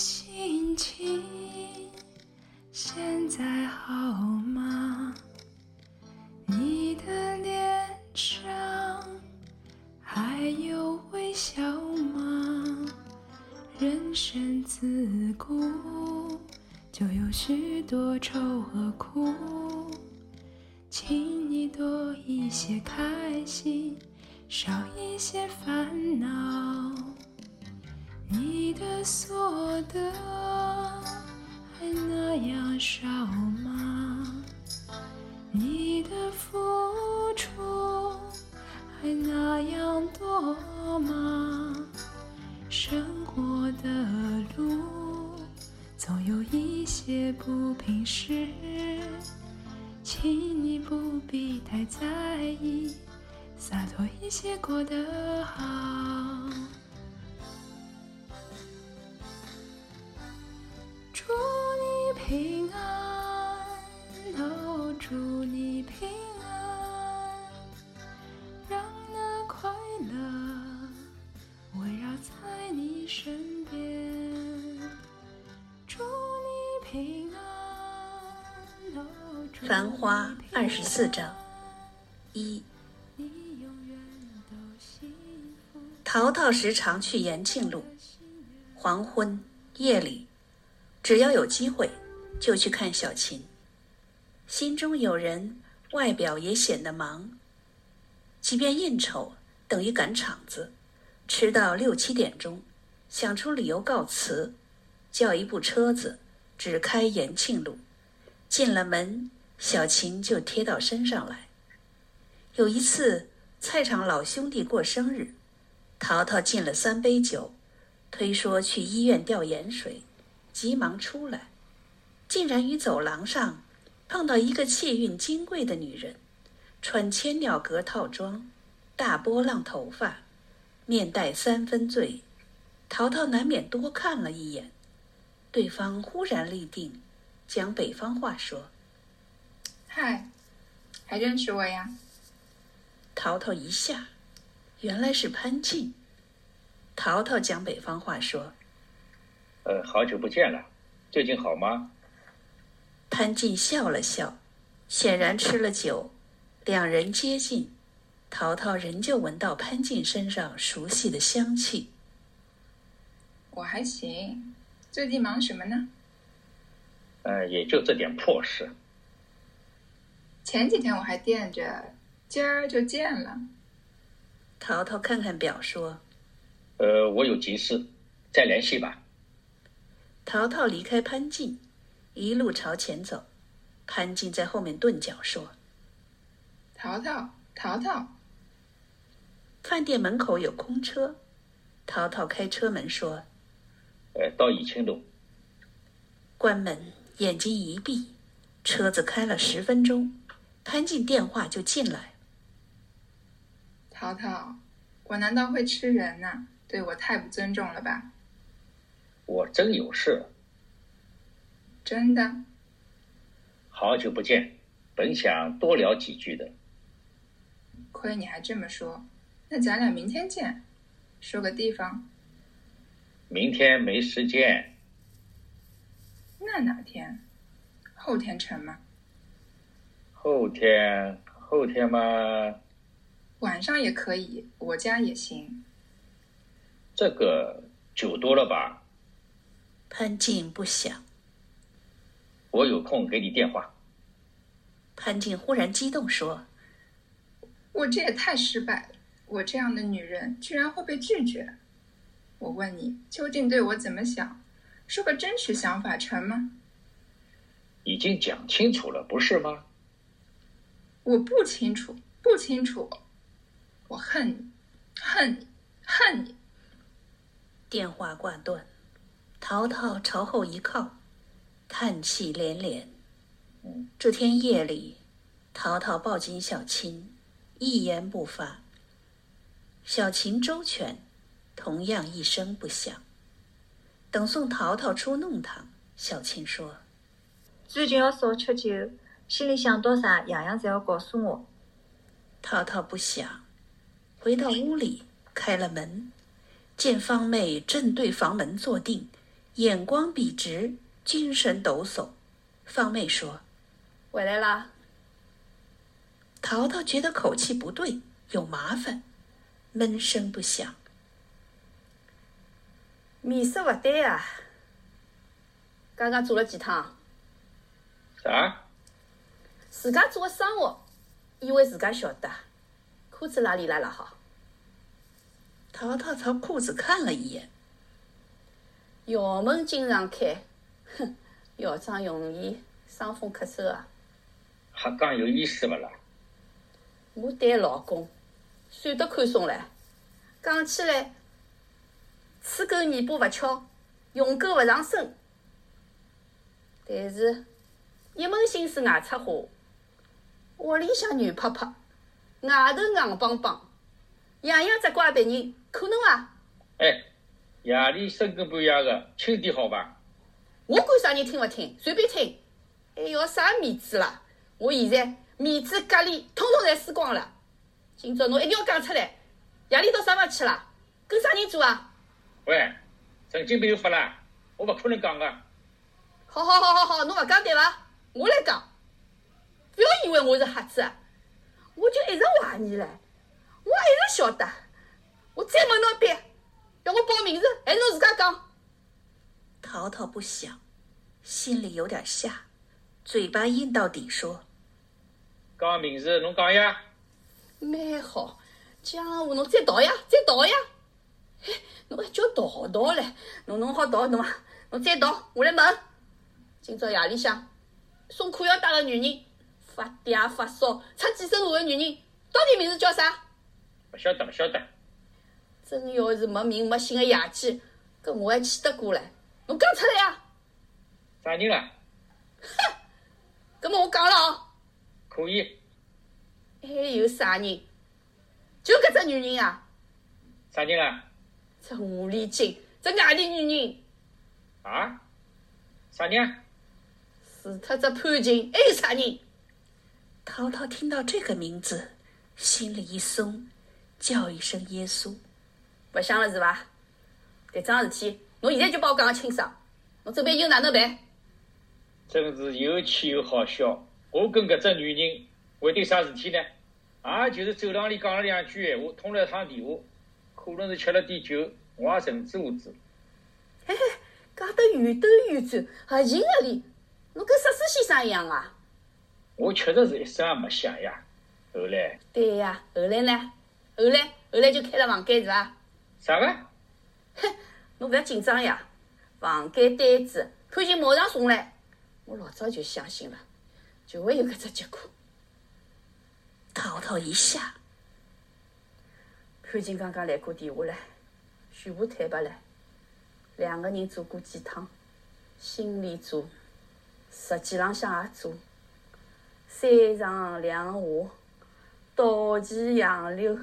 心情现在好吗？你的脸上还有微笑吗？人生自古就有许多愁和苦，请你多一些开心，少一些烦恼。你的付出还那样多吗？生活的路总有一些不平事，请你不必太在意，洒脱一些过得好。二十四章一。你永远都幸福。淘淘时常去延庆路，黄昏夜里，只要有机会，就去看小琴。心中有人，外表也显得忙。即便应酬等于赶场子，吃到六七点钟，想出理由告辞，叫一部车子只开延庆路。进了门，小琴就贴到身上来。有一次，菜场老兄弟过生日，淘淘进了三杯酒，推说去医院吊盐水，急忙出来，竟然于走廊上碰到一个气韵金贵的女人，穿千鸟格套装，大波浪头发，面带三分醉。淘淘难免多看了一眼，对方忽然立定，讲北方话说嗨，还认识我呀？：“淘淘一下，原来是潘静。”淘淘讲北方话说。呃，好久不见了，最近好吗？潘静笑了笑，显然吃了酒，两人接近，淘淘仍旧闻到潘静身上熟悉的香气。我还行，最近忙什么呢？呃，也就这点破事。前几天我还惦着，今儿就见了。淘淘看看表说，呃，我有急事，再联系吧。淘淘离开潘静，一路朝前走。潘静在后面顿脚说淘淘，淘淘，：“饭店门口有空车。”淘淘开车门说呃，到宜清路，：“关门。”眼睛一闭，车子开了十分钟，潘进电话就进来。淘淘，我难道会吃人呐、对我太不尊重了吧？我真有事，真的？好久不见，本想多聊几句的。亏你还这么说，那咱俩明天见，说个地方。明天没时间，那哪天？后天成吗？后天，后天吗，晚上也可以，我家也行。这个酒多了吧？潘静不想。我有空给你电话。潘静忽然激动说我这也太失败了！我这样的女人居然会被拒绝。我问你，究竟对我怎么想？说个真实想法成吗？已经讲清楚了，不是吗？我不清楚，不清楚。我恨你，恨你，恨你！：“电话挂断。”淘淘朝后一靠，叹气连连。这天夜里，淘淘抱紧小琴，一言不发。小琴周全，同样一声不响。等送淘淘出弄堂，小琴说最近要少吃酒，心里想到啥，样样侪要告诉我。：“涛涛不想。”回到屋里，开了门，见方妹正对房门坐定，眼光笔直，精神抖擞。方妹说回来啦。：“淘淘觉得口气不对，有麻烦，闷声不响。面色勿对啊！刚刚做了几趟，啥？自家做个生活，以为自家晓得，裤子哪里拉了好？淘淘朝裤子看了一眼，校门经常开，哼，校长容易伤风咳嗽啊！瞎讲有意思勿啦？我对老公算得宽松了，讲起来，齿狗尾巴勿翘，用狗勿上身。但是，一门心思外出花，屋里向软趴趴，外头硬邦邦，样样只怪别人，可能伐？哎，夜里深更半夜的，轻点好伐？我管啥人听勿听，随便听，还要啥面子啦？我现在面子、格脸，统统侪输光了。今朝侬一定要讲出来，夜里到啥地方去啦？跟啥人做啊？喂，神经病又发啦！我勿可能讲个。好好好好好，侬勿讲对伐？我来讲。不要以为我是瞎子啊，我就一直怀疑唻，我一直晓得。我再问侬一遍，要我报名字，还是侬自家讲？淘淘不想，心里有点吓，嘴巴硬到底说讲名字侬讲呀？蛮好，江湖侬再逃呀，再逃呀！哎，侬还叫逃逃唻？侬侬好逃侬啊？侬再逃，我来问。今朝夜里向送裤腰带个女人，发嗲发烧、出几身汗个女人，到底名字叫啥？勿晓得勿晓得。真要是没名没姓个野鸡，搿我还气得过来？侬讲出来呀！啥人啦？搿么我讲了哦，可以。还有啥人？就搿只女人啊，啥人啦？只狐狸精，只外地女人。啊？啥人啊？除脱只潘金，还有啥人？淘淘听到这个名字，心里一松，叫一声耶稣。勿想了是伐？迭桩事体，侬现在就帮我讲个清爽。侬准备以后哪能办？真是又气又好笑。我跟搿只女人会对啥事体呢？也就是走廊里讲了两句闲话，通了一趟电话，可能是吃了点酒，我也神志无知。嘿嘿，讲得圆兜圆转，合情合理。侬跟石狮先生一样啊？我确实是一声也没响呀。后来对呀，后来呢？后来后来就开了房间是伐？啥个？哼，侬勿要紧张呀。房间单子潘晴马上送来，我老早就相信了，就会有搿只结果。淘淘一下，潘晴刚刚来过电话唻，全部坦白唻，两个人做过几趟，心里做，实际浪向也做，三上两下，倒骑杨柳，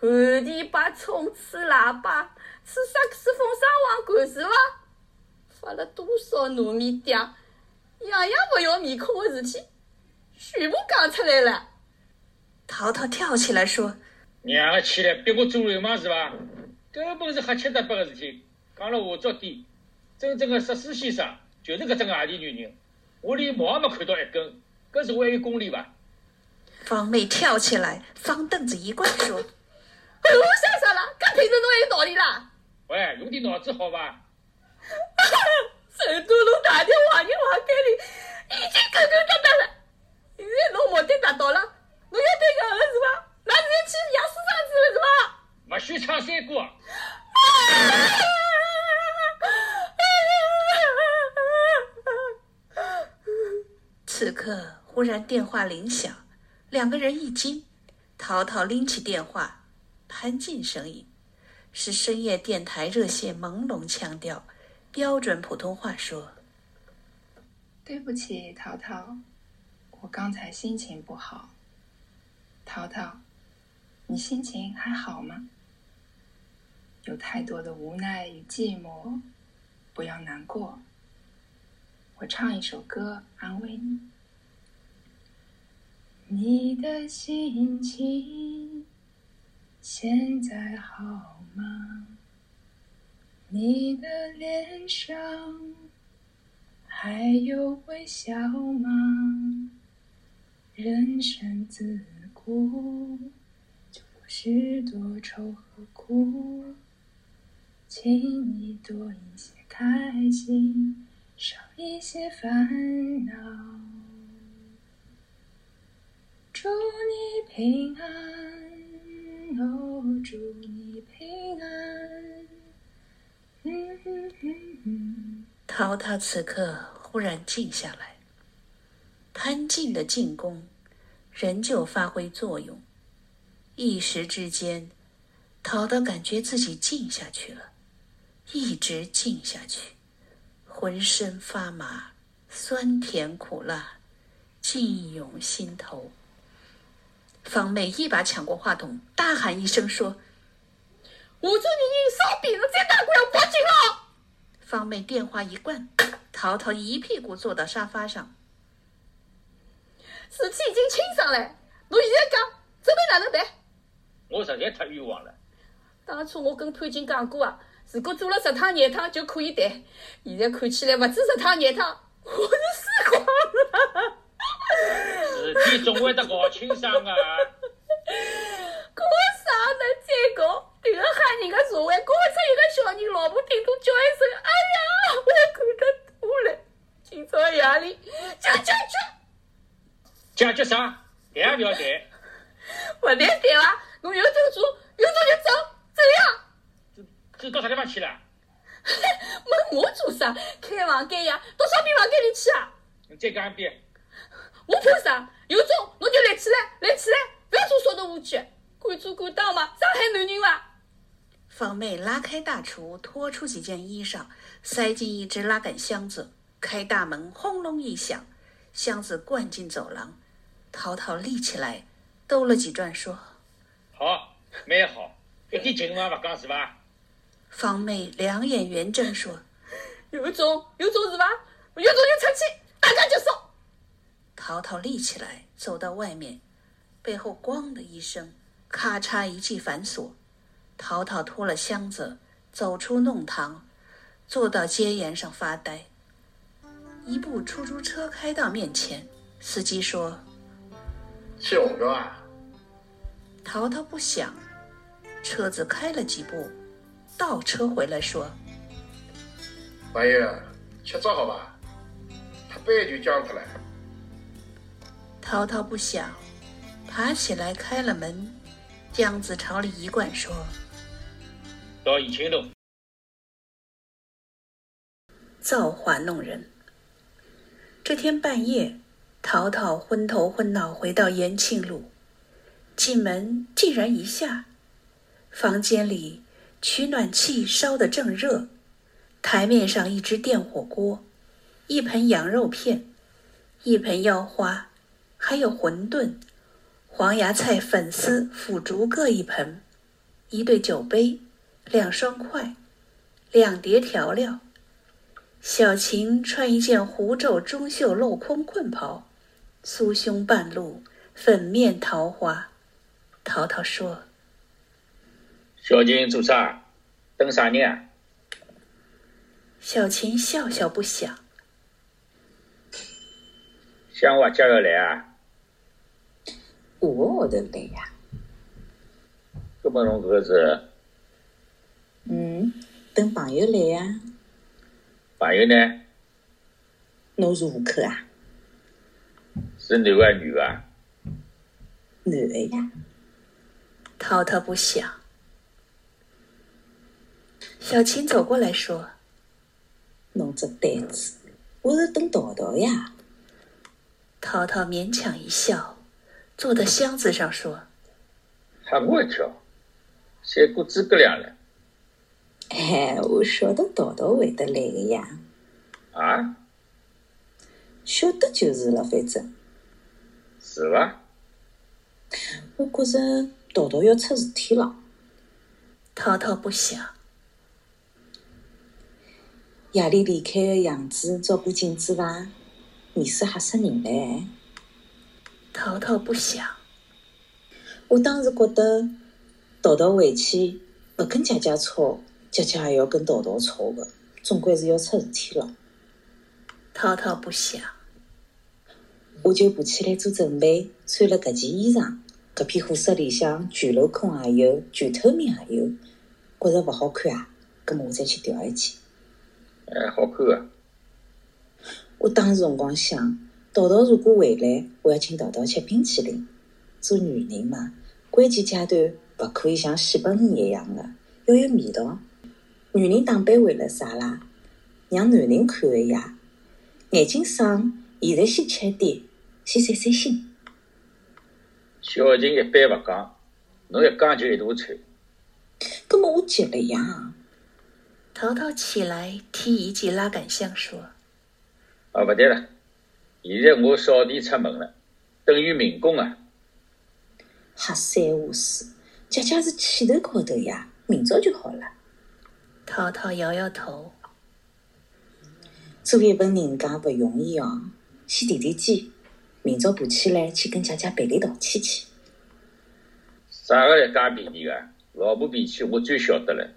寒地把冲吹喇叭，吹萨克斯风双簧管是伐？发了多少糯米嗲，样样勿要面孔个事体，全部讲出来了。淘淘跳起来说娘个起来逼我做流氓是伐？根本是瞎七搭八个事体。讲了下作点，真正的石狮先生就是搿只外地女人，我连毛也没看到一根，搿是我还有功力伐？：“方妹跳起来，方凳子一跪说我想啥啦？搿听着侬还有道理啦？喂，用点脑子好伐？成都侬大电话人房间里已经狗狗哒哒了，现在侬目的达到了，侬要对搿个是伐？那现在去杨师长子了是伐？勿许唱山歌。此刻忽然电话铃响，两个人一惊。淘淘拎起电话，潘静声音，是深夜电台热线朦胧腔调，标准普通话说对不起，淘淘，我刚才心情不好。淘淘，你心情还好吗？有太多的无奈与寂寞，不要难过。我唱一首歌安慰你。你的心情现在好吗？你的脸上还有微笑吗？人生自古就不是多愁和苦，请你多一些开心，少一些烦恼。祝你平安，哦，祝你平安。嗯哼哼哼。淘淘此刻忽然静下来，潘静的进攻仍旧发挥作用。一时之间，陶陶感觉自己静下去了，一直静下去，浑身发麻，酸甜苦辣尽涌心头。方妹一把抢过话筒，大喊一声说：“我这女人烧饼了，再打过来我报警了！”方妹电话一关，淘淘一屁股坐到沙发上。事体已经清爽了，侬现在讲，准备哪能办？我实在太冤枉了。当初我跟潘金讲过啊，如果做了十趟廿趟就可以谈，现在看起来不止十趟廿趟，我是死光了。事体总会得搞清爽啊！过啥能再搞？迭个吓人个社会，搞出一个小人，老婆听到叫一声“哎呀”，我看得多了。今朝夜里叫叫叫，解决啥？谈也不要谈。不谈谈伐？侬有种做，有种就走，怎样？这到啥地方去了？问我做啥？开房间呀，到烧饼房间里去啊！你再讲一遍。我怕啥？有种侬就立起来，立起来，不要做小动物去，敢做敢当嘛？上海男人伐？方妹拉开大橱，拖出几件衣裳，塞进一只拉杆箱子，开大门，轰隆一响，箱子灌进走廊。淘淘立起来，兜了几转，说好，蛮好，一点情话不讲是伐？：“方妹两眼圆睁，说。”有种有种是伐？有种就出去，大家就烧。淘淘立起来，走到外面，背后“咣”的一声，咔嚓一记反锁。淘淘拖了箱子，走出弄堂，坐到街沿上发呆。一部出租车开到面前，司机说去红标啊？：“淘淘不想。”车子开了几步，倒车回来说朋友，吃早好吧？太白就僵脱了。：“淘淘不响。”爬起来开了门，样子朝里一灌说。造化弄人。这天半夜，淘淘昏头昏脑回到延庆路，进门竟然一下，房间里取暖器烧得正热，台面上一只电火锅，一盆羊肉片，一盆腰花，还有馄饨、黄芽菜粉丝、腐竹各一盆，一对酒杯，两双筷，两碟调料。小琴穿一件狐皱中袖镂空困袍，酥胸半露，粉面桃花。淘淘说小琴做啥？等啥人啊？：“小琴笑笑不响。想我家要来啊？下个号头来呀。搿么侬搿个是嗯，等朋友来呀。朋友呢？侬是户口啊？是男个还是女个啊？男的呀。淘淘不想。小琴走过来说侬只呆子，我是等淘淘呀。：“淘淘勉强一笑，坐到箱子上说吓我一跳，三过诸葛亮了哎，我晓得淘淘会得来个呀，啊？晓得就是了，反正是伐？我觉着淘淘要出事体了。：‘淘淘不响。夜里离开的样子照过镜子伐？面色吓死人唻！’淘淘不想。我当时觉得淘淘回去勿跟姐姐吵，姐姐也要跟淘淘吵的，总归是要出事体了。涛涛不想，我就爬起来做准备，穿了搿件衣裳。搿片货色里向全镂空也有，全透明也有，觉着勿好看啊，葛末我再去调一件。哎，好看啊。我当时辰光想，淘淘如果回来，我要请桃桃吃冰淇淋。做女人嘛，关键阶段勿可以像死本鱼一样的，要有味道。女人打扮为了啥啦？让男人看的呀。眼睛爽，现在先吃点，先散散心。小静一般勿讲，侬一讲就一大串。葛末我急了呀。淘淘起来替姨姐拉杆箱说：“啊，勿对了，现在我扫地出门了，等于民工啊。瞎三胡四，姐姐是气头高头呀，明朝就好了。”涛涛摇摇头。做一份人家勿容易哦，先提提肩，明朝爬起来去跟姐姐赔礼道歉去。啥个来介便宜个？老婆脾气我最晓得了。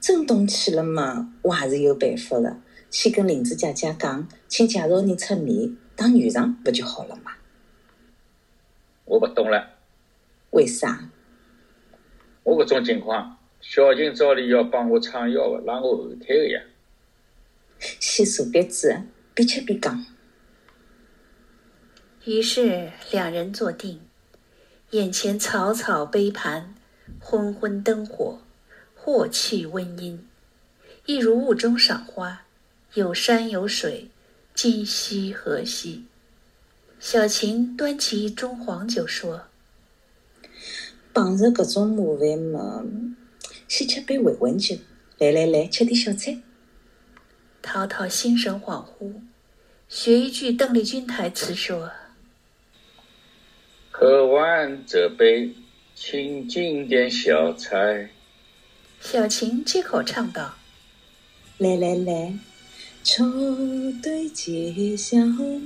真动气了嘛，我还是有办法的。去跟林子姐姐讲，请介绍人出面当女上，不就好了吗？我不懂了，为啥？我搿种情况，小琴照例要帮我撑腰个，拉我后腿的呀。先坐别子，边吃边讲。于是两人坐定，眼前草草杯盘，昏昏灯火，霍气温阴，一如雾中赏花，有山有水，今夕何夕？小琴端起一盅黄酒说：“碰着搿种麻烦嘛，先吃杯回魂酒。来来来，吃点小菜。”涛涛心神恍惚，学一句邓丽君台词说：“喝完这杯，请进点小菜。”小琴接口唱道：“来来来，抽对结小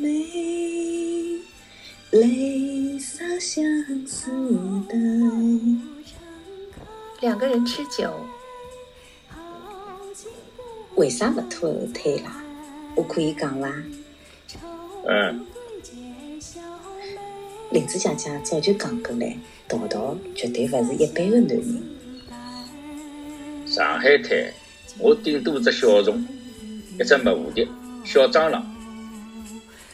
眉，泪洒相思带。”两个人吃酒。为啥勿拖后腿啦？我可以讲伐？嗯。林子姐姐早就讲过了，淘淘绝对勿是一般的男人。上海滩，我顶多只小虫，一只木蝴蝶，小蟑螂。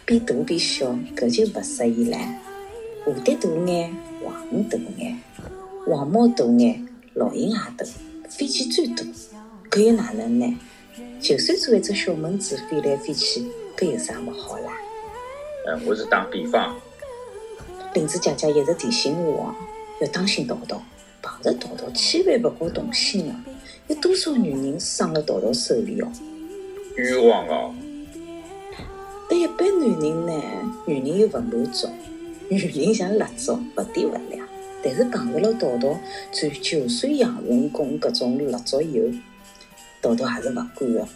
变大变小，搿就勿适宜了。蝴蝶大眼，黄鱼大眼，黄猫大眼，老鹰也大，飞机最大，搿又哪能呢？就算做一只小蚊子飞来飞去，搿有啥勿好啦？嗯，我是打比方。林子姐姐一直提醒我哦，要当心淘淘，碰着淘淘千万勿好动心哦。有多少女人伤了淘淘手里哦？冤枉哦！对一般男人呢，女人又勿满足，女人像蜡烛，勿点勿亮。但是碰着了淘淘转九岁养成功搿种蜡烛油。桃桃还是勿敢个，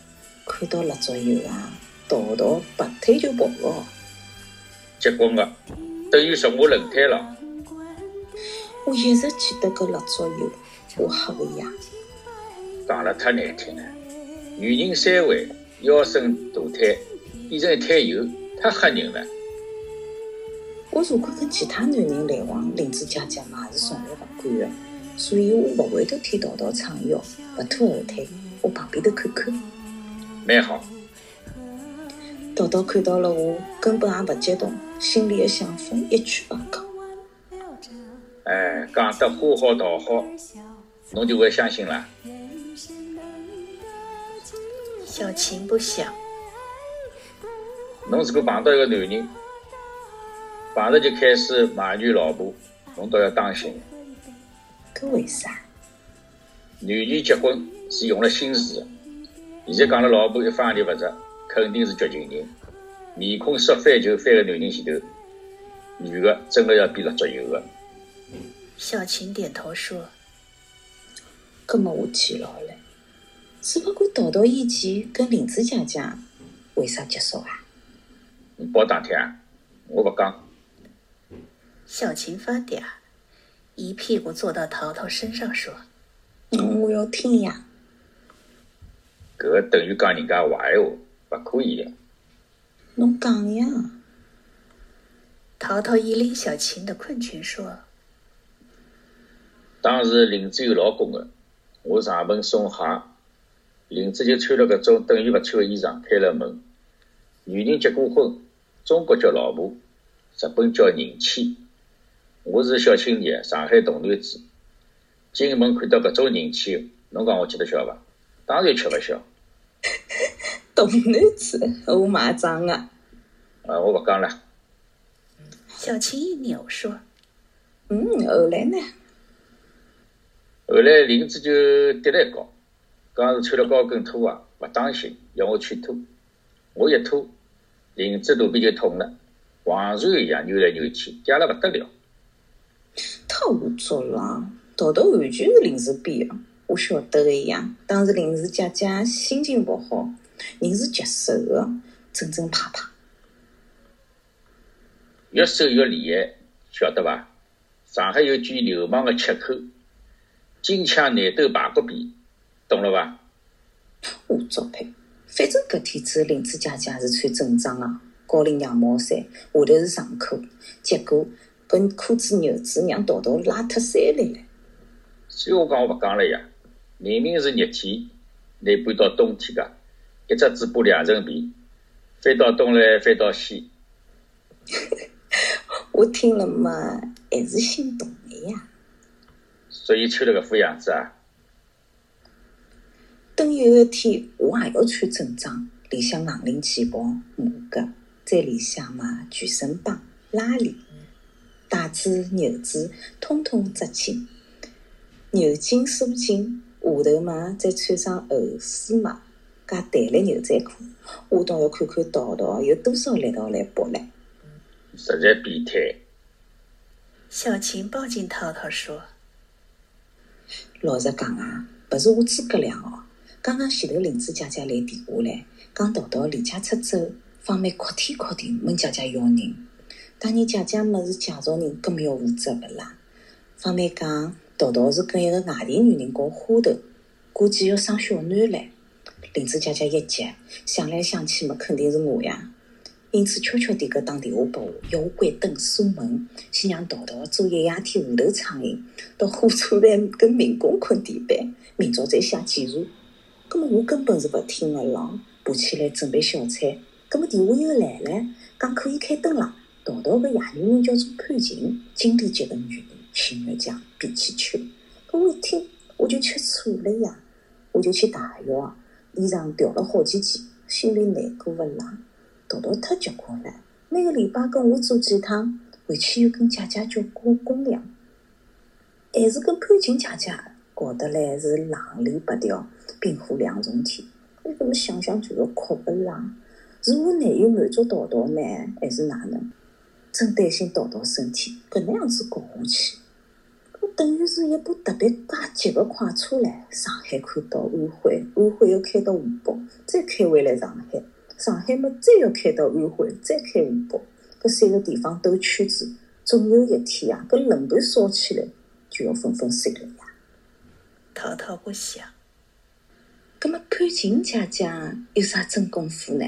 看到蜡烛油啊，桃桃拔腿就跑哦。结棍个，等于说我轮胎了。我一直记得搿蜡烛油，我吓个呀。讲了太难听了，女人三围，腰身大腿，变成一滩油，太吓人了。我如果跟其他男人来往，林子姐姐嘛是从来勿管的，所以我勿会得替桃桃撑腰，勿拖后腿。我旁边头看看，蛮好。桃桃看到了我，根本也勿激动，心里的想法一句勿讲。哎，讲得花好桃好，侬就会相信了。小琴不想。侬如果碰到一个男人，碰着就开始埋怨老婆，侬倒要当心。搿为啥？男女结婚。是用了心思的。现在讲了老婆一方的勿值，肯定是绝情人。面孔说翻就翻的男人前头，女的真的要比蜡烛油的。小琴点头说：“搿么我记牢了。只不过淘淘以前跟林子姐姐为啥结束啊？你包打听啊？我不讲。小琴发嗲，一屁股坐到淘淘身上说。嗯，我要听呀。搿个等于讲人家坏闲话，勿可以的。侬讲呀。淘淘一拎小琴的困裙说：“当时林子有老公的，我上门送蟹，林子就穿了搿种等于勿穿的衣裳，开了门。女人结过婚，中国叫老婆，日本叫人妻。我是小青年，上海童男子，进门看到搿种人妻，侬讲我吃得消伐？当然吃勿消。童男子，我买账啊！啊，我勿讲了。”小青一扭说：“嗯，后来呢？后来林子就跌了一跤，讲是穿了高跟拖鞋，勿当心，要我去拖。我一拖，林子肚皮就痛了，黄鳝一样扭来扭去，嗲了勿得了。太胡作了！淘淘完全是临时编的，我晓得个呀。当时临时姐姐心情勿好，人是棘手的，整整啪啪。越瘦越厉害，晓得伐？上海有句流氓的切口，金枪难斗排骨皮，懂了伐？胡作配！反正搿天子林子姐姐是穿正装啊，高领羊毛衫，下头是长裤，结果搿裤子纽子让淘淘拉脱三来了。所以我讲我勿讲了呀，明明是热天，乃搬到冬天个，一只嘴巴两层皮，翻到东来翻到西。我听了嘛，还是心动的呀。所以穿了搿副样子啊。等有一天，我也要穿正装，里向硬领旗袍、马甲，再里向嘛全身绑、拉链、带子、牛子，通通扎紧，牛筋束紧，下头嘛再穿上厚丝袜加弹力牛仔裤。我倒要看看淘淘有多少力道来搏了。实在变态！小琴抱紧涛涛说：“老实讲啊，不是我诸葛亮哦。刚刚前头林子姐姐来电话来，讲桃桃离家出走，方妹哭天哭地问姐姐要人。当然姐姐么是介绍人，根本要负责不啦？方妹讲桃桃是跟一个外地女人搞花头，估计要生小囡唻。林子姐姐一急，想来想去么，肯定是我呀。”因此，悄悄地个打电话拨我，要我关灯锁门，先让桃桃做一夜天无头苍蝇，到火车站跟民工困地板，明朝再写检查。葛么我根本是勿听个啦，爬起来准备小菜。葛么电话又来了，讲可以开灯了。淘淘个野女人叫做潘晴，经理级个女人，性越强，脾气缺。搿我一听，我就吃醋了呀，我就去洗浴，衣裳掉了好几件，心里难过勿啦。淘淘太结棍了，每个礼拜跟我做几趟，回去又跟姐姐叫过公粮，还是跟潘晴姐姐搞得来是冷里八条，冰火两重天。我怎么想想就要哭不啦？是我难以满足淘淘呢，还是哪能？真担心淘淘身体搿能样子搞下去，搿等于是一部特别加急的快车唻。上海开到安徽，安徽又开到湖北，再开回来上海。上海么，再要开到安徽，再开湖北，搿三个地方兜圈子，总有一天啊，搿轮盘烧起来，就要纷纷碎了呀。涛涛不想，那么潘晴姐姐有啥真功夫呢？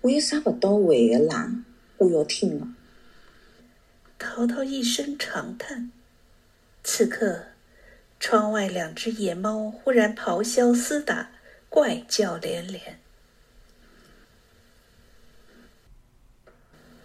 我有啥勿到位的啦？我要听了。涛涛一声长叹。此刻，窗外两只野猫忽然咆哮厮打，怪叫连连。